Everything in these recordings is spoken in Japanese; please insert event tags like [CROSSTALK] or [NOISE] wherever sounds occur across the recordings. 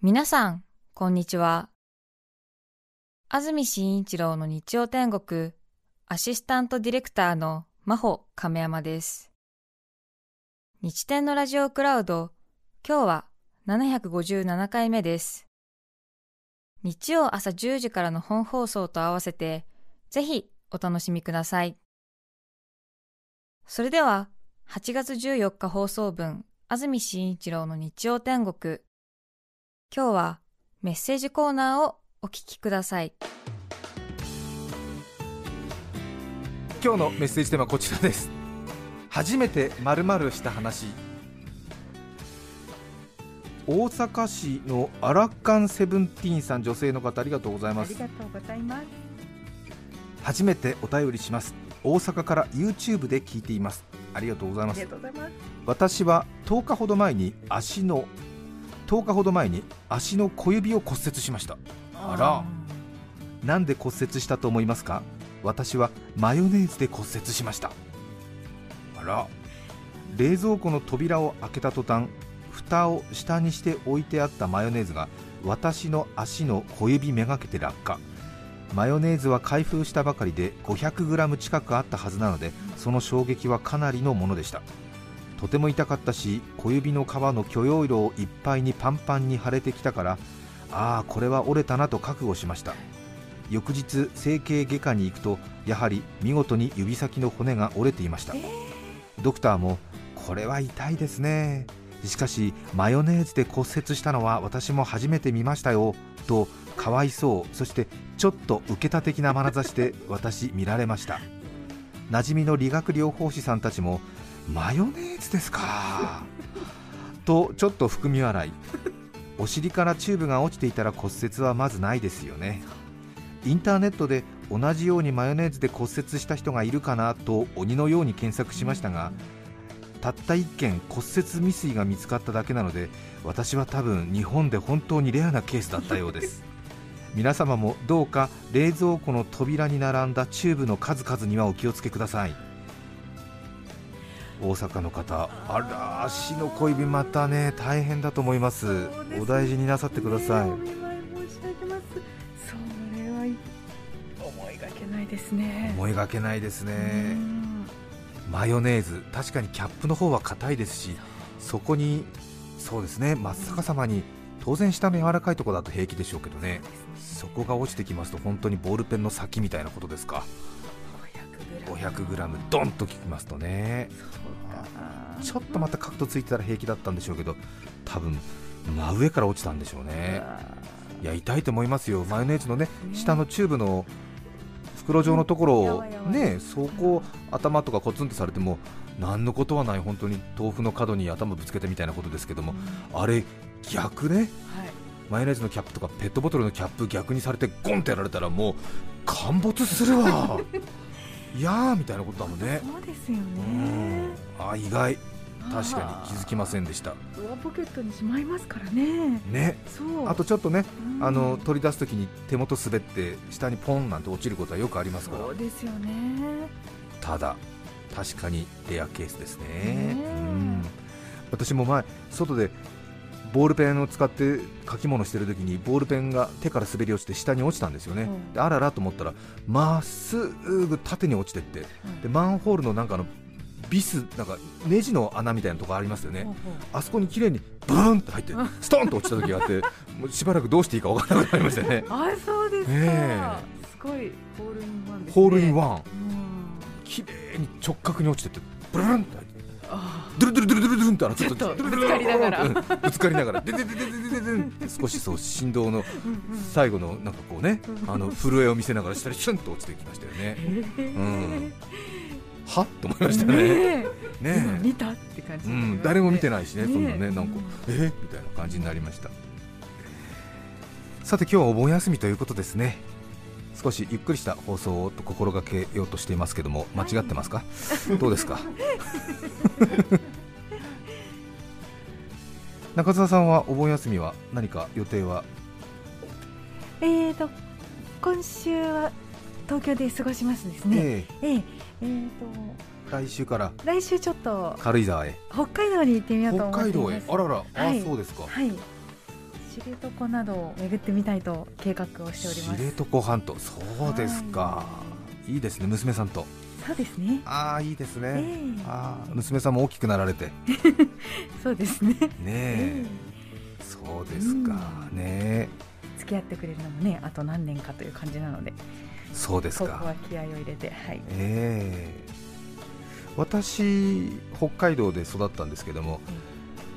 皆さん、こんにちは。安住紳一郎の日曜天国、アシスタントディレクターの真帆亀山です。日天のラジオクラウド、今日は757回目です。日曜朝10時からの本放送と合わせて、ぜひお楽しみください。それでは、8月14日放送分、安住紳一郎の日曜天国。今日はメッセージコーナーをお聞きください。今日のメッセージテーマはこちらです。初めてまるまるした話。大阪市のアラッカンセブンティーンさん女性の方ありがとうございます。ありがとうございます。初めてお便りします。大阪から YouTube で聞いています。ありがとうございます私は10日ほど前に足の10日ほど前に足の小指を骨折しました。あら。なんで骨折したと思いますか？私はマヨネーズで骨折しました。あら。冷蔵庫の扉を開けた途端蓋を下にして置いてあったマヨネーズが私の足の小指めがけて落下。マヨネーズは開封したばかりで 500g 近くあったはずなのでその衝撃はかなりのものでしたとても痛かったし小指の皮の許容量をいっぱいにパンパンに腫れてきたからああこれは折れたなと覚悟しました。翌日整形外科に行くとやはり見事に指先の骨が折れていました、ドクターもこれは痛いですね。しかしマヨネーズで骨折したのは私も初めて見ましたよとかわいそうそしてちょっと受けた的な眼差しで私見られました。馴染みの理学療法士さんたちもマヨネーズですか。とちょっと含み笑い。お尻からチューブが落ちていたら骨折はまずないですよね。インターネットで同じようにマヨネーズで骨折した人がいるかなと鬼のように検索しましたがたった1件骨折未遂が見つかっただけなので私は多分日本で本当にレアなケースだったようです。皆様もどうか冷蔵庫の扉に並んだチューブの数々にはお気をつけください。大阪の方あら足の小指またね大変だと思います、ね、お大事になさってください、それは思いがけないですね。思いがけないですね。マヨネーズ。確かにキャップの方は硬いですしそこにそうですね真っ逆さまに当然下の柔らかいところだと平気でしょうけどね。そこが落ちてきますと本当にボールペンの先みたいなことですか 500g ドンと効きますとね。ちょっとまた角度ついてたら平気だったんでしょうけど多分真上から落ちたんでしょうね。いや痛いと思いますよ。マヨネーズのね下のチューブの袋状のところをねそこ頭とかコツンとされても何のことはない本当に豆腐の角に頭ぶつけてみたいなことですけども、あれ逆ね、はい、マヨネーズのキャップとかペットボトルのキャップ逆にされてゴンってやられたらもう陥没するわいやーみたいなことだもんね。そうですよね。あ意外。確かに。気づきませんでした。上ポケットにしまいますからね。ね。あとちょっとね、あの取り出すときに手元滑って下にポンなんて落ちることはよくありますから。そうですよね。ただ確かにレアケースですね。うん。私も前外でボールペンを使って書き物してるときにボールペンが手から滑り落ちて下に落ちたんですよね、うん、であららと思ったらまっすぐ縦に落ちてって、うん、でマンホールのなんかのビスなんかネジの穴みたいなところありますよね、うん、あそこに綺麗にブーンって入ってストンと落ちた時があってもうしばらくどうしていいか分からなくなりましたね。[LAUGHS] あそうですか、え。ー、すごいホールインワンです、ね、ホールインワン、綺麗に直角に落ちてってブルンって入ってドゥルドゥルドゥルドゥルドゥルンってあちょっとぶつかりながらぶつかりながらでででででででっ少しそう振動の最後のなんかこうねあの震えを見せながら下にシュンと落ちてきましたよね。うんはと思いましたね。ね見たって感じ、うん、誰も見てないしね、そんなね、なんか、えみたいな感じになりました。さて、今日はお盆休みということですね。少しゆっくりした放送をと心がけようとしていますけども間違ってますか、はい、どうですか？[LAUGHS] 中澤さんはお盆休みは何か予定は？えーと今週は東京で過ごしますですね。えー、えー、えー、と来週から？来週ちょっと軽井沢へ。北海道に行ってみようと思って北海道へ？あらら、はい、あそうですか。はい知床などを巡ってみたいと計画をしております。知床半島。そうですか、い。いですね娘さんと。そうですね。ああいいですね、えー、あ娘さんも大きくなられて。[LAUGHS] そうですね。ねえ。ー、そうですか、うん、ね付き合ってくれるのもねあと何年かという感じなのでそうですか。ここは気合を入れてはい。ええ。ー、私北海道で育ったんですけども、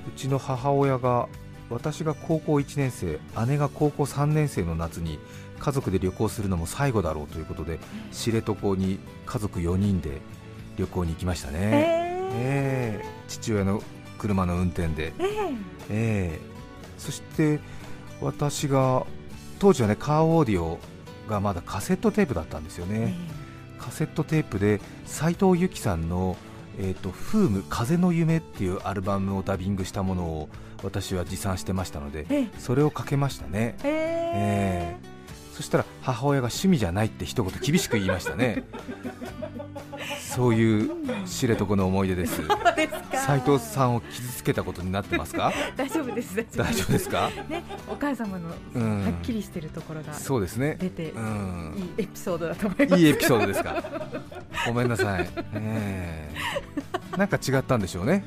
うちの母親が私が高校1年生姉が高校3年生の夏に家族で旅行するのも最後だろうということで知床に家族4人で旅行に行きましたね、えー、えー、父親の車の運転で、えー、えー、そして私が当時はねカーオーディオがまだカセットテープだったんですよね、カセットテープで斉藤由貴さんのえーと、フーム風の夢っていうアルバムをダビングしたものを私は持参してましたのでそれをかけましたね、えー、そしたら母親が趣味じゃないって一言厳しく言いましたね。そういう知床の思い出です。斉藤さんを傷つけたことになってますか？大丈夫です。大丈夫ですか？ねお母様のはっきりしてるところがそうですね。出て、うん、いいエピソードだと思います。いいエピソードですか？ごめんなさい、え。ー、なんか違ったんでしょうね。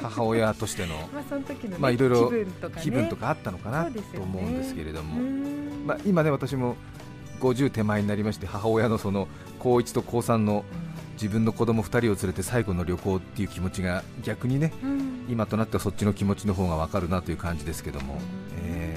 母親としての。[LAUGHS] まあその時の、ね、まあいろいろ気分とかあったのかな、と思うんですけれども、まあ今ね私も50手前になりまして母親のその高1と高3の自分の子供2人を連れて最後の旅行っていう気持ちが逆にね、うん、今となってはそっちの気持ちの方が分かるなという感じですけども、え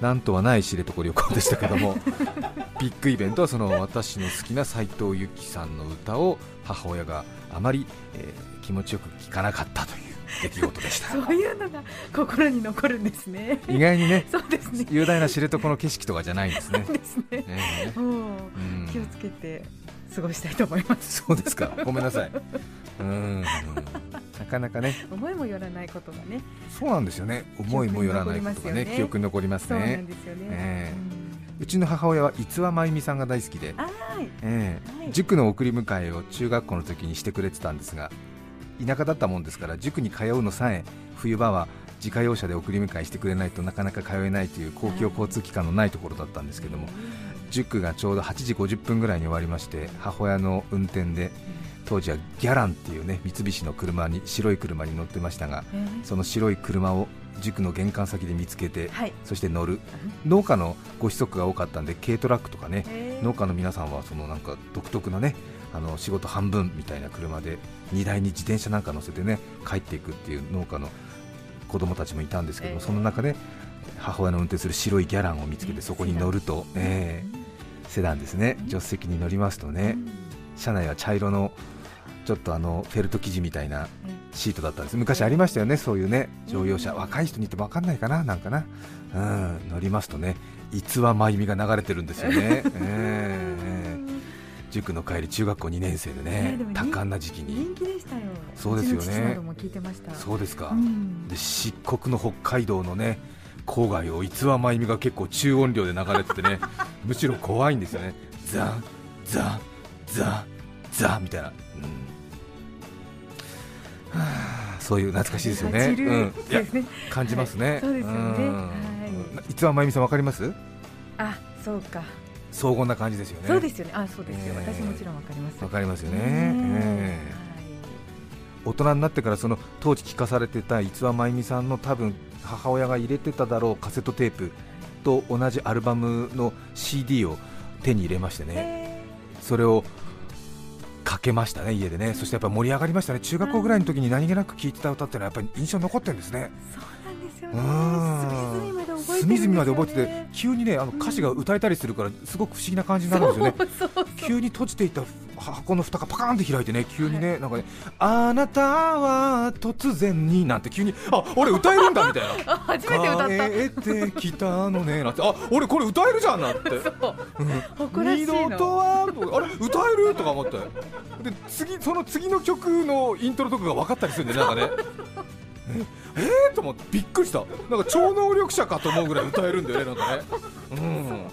ー、なんとはない知床旅行でしたけども [LAUGHS] ビッグイベントはその私の好きな斉藤由貴さんの歌を母親があまり、えー、気持ちよく聴かなかったという出来事でした。そういうのが心に残るんですね。意外にねそうですね。雄大な知床の景色とかじゃないんですね。ですね、えー、うん、気をつけて過ごしたいと思います。そうですか。ごめんなさい。[LAUGHS] うん。なかなかね。思いもよらないことがねそうなんですよね。思いもよらないことがね記憶に残りますね。ね、えー、うちの母親は逸話真由美さんが大好きで、えー、はい、塾の送り迎えを中学校の時にしてくれてたんですが田舎だったもんですから塾に通うのさえ冬場は自家用車で送り迎えしてくれないとなかなか通えないという公共交通機関のないところだったんですけども、塾がちょうど8時50分ぐらいに終わりまして母親の運転で当時はギャランっていうね三菱の車に白い車に乗ってましたが、その白い車を塾の玄関先で見つけて、はい、そして乗る。農家のご子息が多かったんで軽トラックとかね農家の皆さんはそのなんか独特なねあの仕事半分みたいな車で荷台に自転車なんか乗せてね帰っていくっていう農家の子供たちもいたんですけども、その中で母親の運転する白いギャランを見つけてそこに乗ると、えー、セダンですね。助手席に乗りますとね、車内は茶色のちょっとあのフェルト生地みたいなシートだったんです。昔ありましたよね、そういうね乗用車、若い人に言っても分かんないかな、なんかな、うん、乗りますとね逸話真由美が流れてるんですよね。[LAUGHS] えー塾の帰り中学校2年生でね、多感な時期に人気でしたよそうですよねそうですか、うん、で漆黒の北海道のね郊外を逸話真由美が結構中音量で流れててね [LAUGHS] むしろ怖いんですよねザザザザみたいな、うんそういう懐かしいですよね。うん、いや感じますね。そうですよね。はい。逸話真由美さんわかります？あ、そうか。荘厳な感じですよね。そうですよね。あ、そうですよ。えー、私もちろんわかります。わかりますよね。えー、大人になってからその当時聞かされてた逸話真由美さんの多分母親が入れてただろうカセットテープと同じアルバムの CD を手に入れましてね。えー、それをかけましたね家でね。そしてやっぱ盛り上がりましたね。中学校ぐらいの時に何気なく聴いてた歌ってのはやっぱり印象に残ってるんですね。そうなんですよね。隅々まで覚えてて急にねあの歌詞が歌えたりするからすごく不思議な感じになるんですよね。急に閉じていた箱の蓋がパカーンって開いてね急にね、はい、なんかねあなたは突然になんて急にあ俺歌えるんだみたいな。[LAUGHS] 初めて歌った。帰ってきたのねなんて。あ俺これ歌えるじゃんなって。二度とはあれ歌える？とか思って。で次その次の曲のイントロとかが分かったりするんでなんかねえー、と思ってびっくりした。なんか超能力者かと思うぐらい歌えるんだよねなんかね。うん。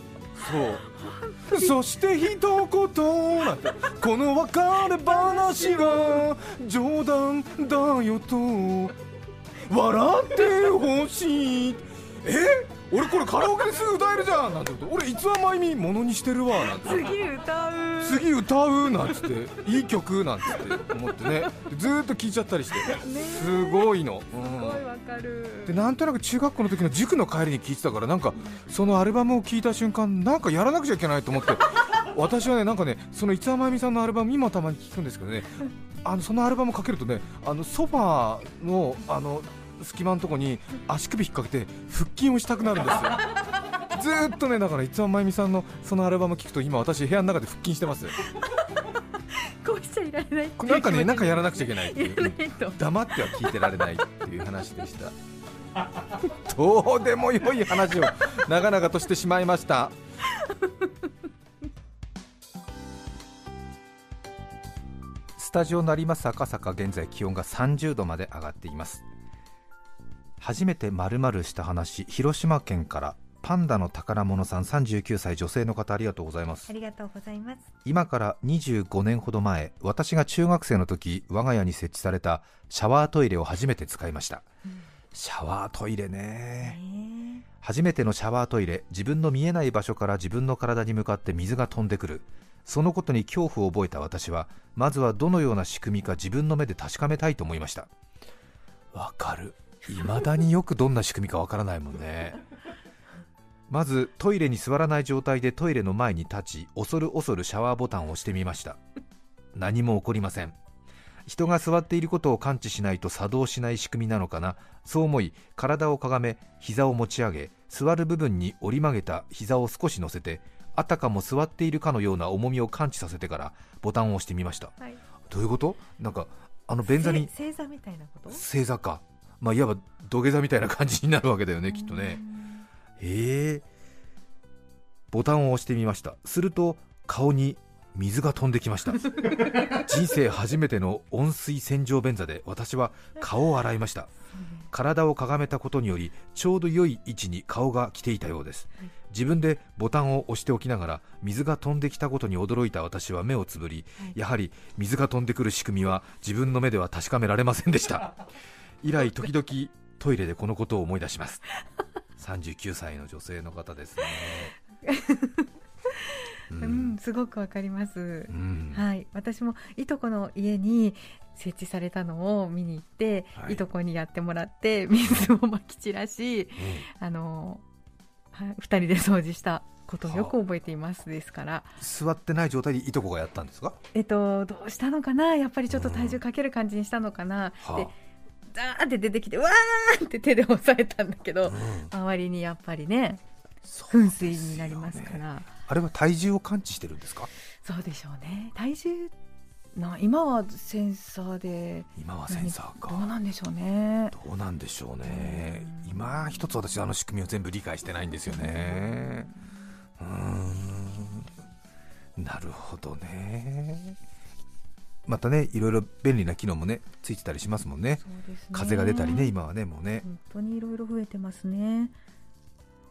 そう。そして一言なんてこの別れ話は冗談だよと笑ってほしい。え？っ俺これカラオケですぐ歌えるじゃんなんて俺いつはまゆみものにしてるわなんて次歌う。次歌うなんつっていい曲なんつって思ってね。ずーっと聴いちゃったりして。すごいの、うん、すごいわかる。でなんとなく中学校の時の塾の帰りに聴いてたからなんかそのアルバムを聴いた瞬間なんかやらなくちゃいけないと思って。[LAUGHS] 私はねなんかねその五輪真由美さんのアルバム今たまに聴くんですけどね。あのそのアルバムかけるとねあのソファーのあの隙間のとこに足首引っ掛けて腹筋をしたくなるんですよ。[LAUGHS] ずっとねだから五輪真由美さんのそのアルバム聴くと今私部屋の中で腹筋してます。こうしちゃいられない。なんかねなんかやらなくちゃいけないっていう。黙っては聞いてられないっていう話でした。どうでもよい話を長々としてしまいました。スタジオ成増赤坂現在気温が30度まで上がっています初めてまるした話広島県からパンダの宝物さん39歳女性の方ありがとうございます。ありがとうございます。今から25年ほど前私が中学生の時我が家に設置されたシャワートイレを初めて使いました、うん、シャワートイレね。初めてのシャワートイレ自分の見えない場所から自分の体に向かって水が飛んでくる。そのことに恐怖を覚えた私はまずはどのような仕組みか自分の目で確かめたいと思いました。わかる未だによくどんな仕組みかわからないもんね。まずトイレに座らない状態でトイレの前に立ち恐る恐るシャワーボタンを押してみました。何も起こりません。人が座っていることを感知しないと作動しない仕組みなのかな。そう思い体をかがめ膝を持ち上げ座る部分に折り曲げた膝を少し乗せてあたかも座っているかのような重みを感知させてからボタンを押してみました、はい、どういうこと？なんかあの便座に正座みたいなこと？正座かまあいわば土下座みたいな感じになるわけだよねきっとね。え。ー、ボタンを押してみました。すると顔に水が飛んできました。[LAUGHS] 人生初めての温水洗浄便座で私は顔を洗いました。体をかがめたことによりちょうど良い位置に顔が来ていたようです、自分でボタンを押しておきながら水が飛んできたことに驚いた私は目をつぶり、やはり水が飛んでくる仕組みは自分の目では確かめられませんでした以来時々トイレでこのことを思い出します。39歳の女性の方ですね。うん、うん、すごくわかります、うん、はい。私もいとこの家に設置されたのを見に行って、はい、いとこにやってもらって [LAUGHS] 水をまき散らし、うん、あの、はい、2人で掃除したことをよく覚えていますですから。座ってない状態でいとこがやったんですか？えっとどうしたのかな？やっぱりちょっと体重かける感じにしたのかな、うん、でザーって出てきてわーって手で押さえたんだけど、うん、周りにやっぱりね噴水になりますから、あれは体重を感知してるんですか？そうでしょうね。体重な今はセンサーで。今はセンサーか。どうなんでしょうね。どうなんでしょうね。今一つ私あの仕組みを全部理解してないんですよね。うん。なるほどねまたねいろいろ便利な機能もねついてたりしますもんね、ね、風が出たりね今はねもうね。本当にいろいろ増えてますね。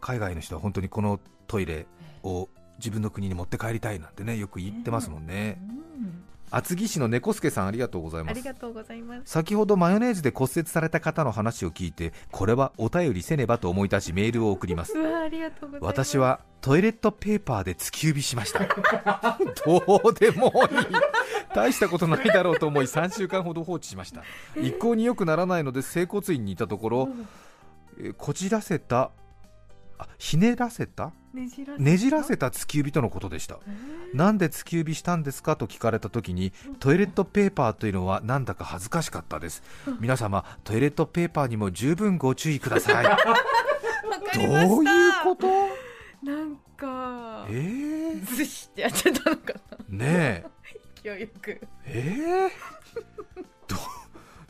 海外の人は本当にこのトイレを自分の国に持って帰りたいなんてねよく言ってますもんね、うん。厚木市の猫助さんありがとうございます。ありがとうございます。先ほどマヨネーズで骨折された方の話を聞いてこれはお便りせねばと思い出しメールを送ります。ありがとうございます。私はトイレットペーパーで突き指しました。[LAUGHS] どうでもいい [LAUGHS] 大したことないだろうと思い3週間ほど放置しました。一向に良くならないので整骨院にいたところ、えこじらせたひねらせた？ねじらせた？突き指とのことでした、なんで突き指したんですかと聞かれた時にトイレットペーパーというのはなんだか恥ずかしかったです。皆様トイレットペーパーにも十分ご注意ください。[LAUGHS] どういうこと？なんかえー、ずしってやっちゃったのかな。ねえ勢いよくえー、ど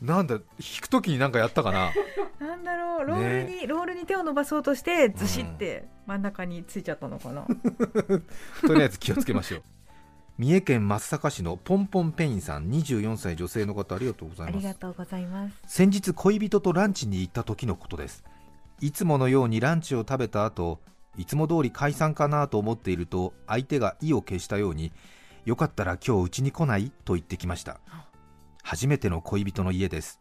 なんだ引くときになんかやったかな？[LAUGHS] なんだろう。ロールに、ね、ロールに手を伸ばそうとしてずしって真ん中についちゃったのかな、[LAUGHS] とりあえず気をつけましょう。[LAUGHS] 三重県松阪市のポンポンペインさん24歳女性の方ありがとうございます。ありがとうございます。先日恋人とランチに行った時のことです。いつものようにランチを食べた後いつも通り解散かなと思っていると相手が意を決したようによかったら今日うちに来ない？と言ってきました。初めての恋人の家です。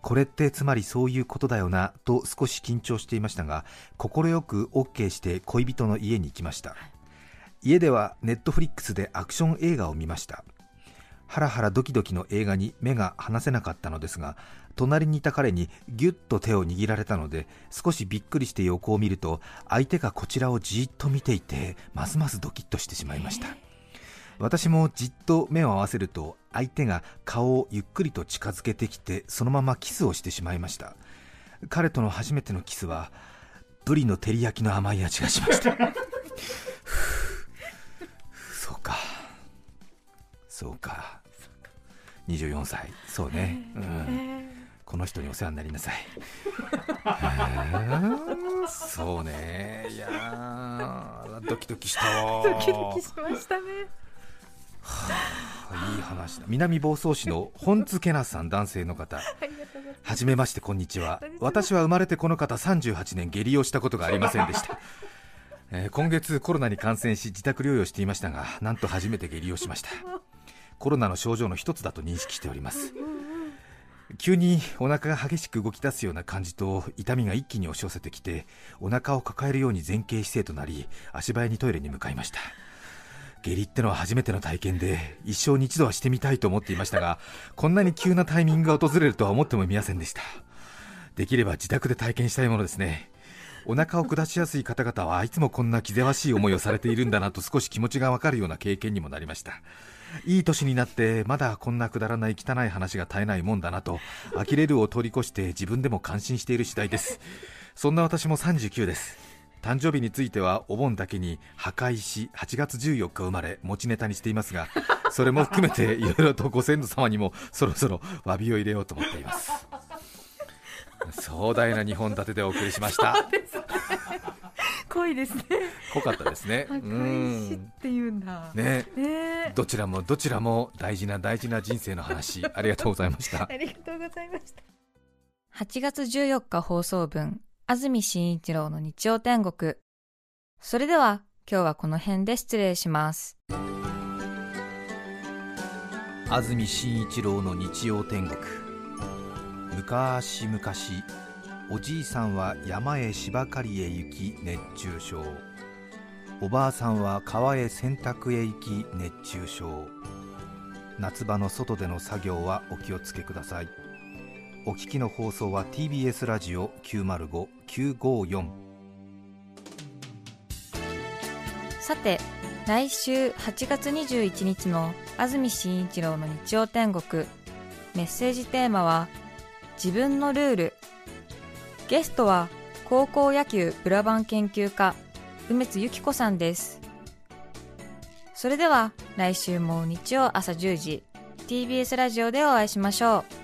これってつまりそういうことだよなと少し緊張していましたが快く OK して恋人の家に行きました。家ではネットフリックスでアクション映画を見ました。ハラハラドキドキの映画に目が離せなかったのですが隣にいた彼にぎゅっと手を握られたので少しびっくりして横を見ると相手がこちらをじーっと見ていてますますドキッとしてしまいました。私もじっと目を合わせると相手が顔をゆっくりと近づけてきてそのままキスをしてしまいました。彼との初めてのキスはブリの照り焼きの甘い味がしました。そうか。そうか。24歳。そうね、うん、この人にお世話になりなさい。そうね。いやドキドキしたわドキドキしましたね、いい話だ。南房総市の本津けなさん男性の方。はじめましてこんにちは。私は生まれてこの方38年下痢をしたことがありませんでした。[LAUGHS] えー、今月コロナに感染し自宅療養していましたがなんと初めて下痢をしました。コロナの症状の一つだと認識しております。急にお腹が激しく動き出すような感じと痛みが一気に押し寄せてきてお腹を抱えるように前傾姿勢となり足早にトイレに向かいました下痢ってのは初めての体験で一生に一度はしてみたいと思っていましたが [LAUGHS] こんなに急なタイミングが訪れるとは思ってもみませんでした。できれば自宅で体験したいものですね。お腹を下しやすい方々はいつもこんな気ぜわしい思いをされているんだなと少し気持ちがわかるような経験にもなりました。いい年になってまだこんなくだらない汚い話が絶えないもんだなと呆れるを通り越して自分でも感心している次第です。そんな私も39です。誕生日についてはお盆だけに破壊し8月14日生まれ持ちネタにしていますがそれも含めて [LAUGHS] いろいろとご先祖様にもそろそろ詫びを入れようと思っています。壮大な2本立てでお送りしました。濃いですね。濃かったですね。うんっていうんだ。ね。ね。どちらもどちらも大事な大事な人生の話。ありがとうございました。[LAUGHS] ありがとうございました。8月14日放送分安住紳一郎の日曜天国。それでは今日はこの辺で失礼します。安住紳一郎の日曜天国。昔々、おじいさんは山へ芝刈りへ行き熱中症。おばあさんは川へ洗濯へ行き熱中症。夏場の外での作業はお気をつけください。お聞きの放送は TBS ラジオ905954さて来週8月21日の安住紳一郎の日曜天国。メッセージテーマは自分のルール。ゲストは高校野球裏番研究家梅津由紀子さんです。それでは来週も日曜朝10時 TBS ラジオでお会いしましょう。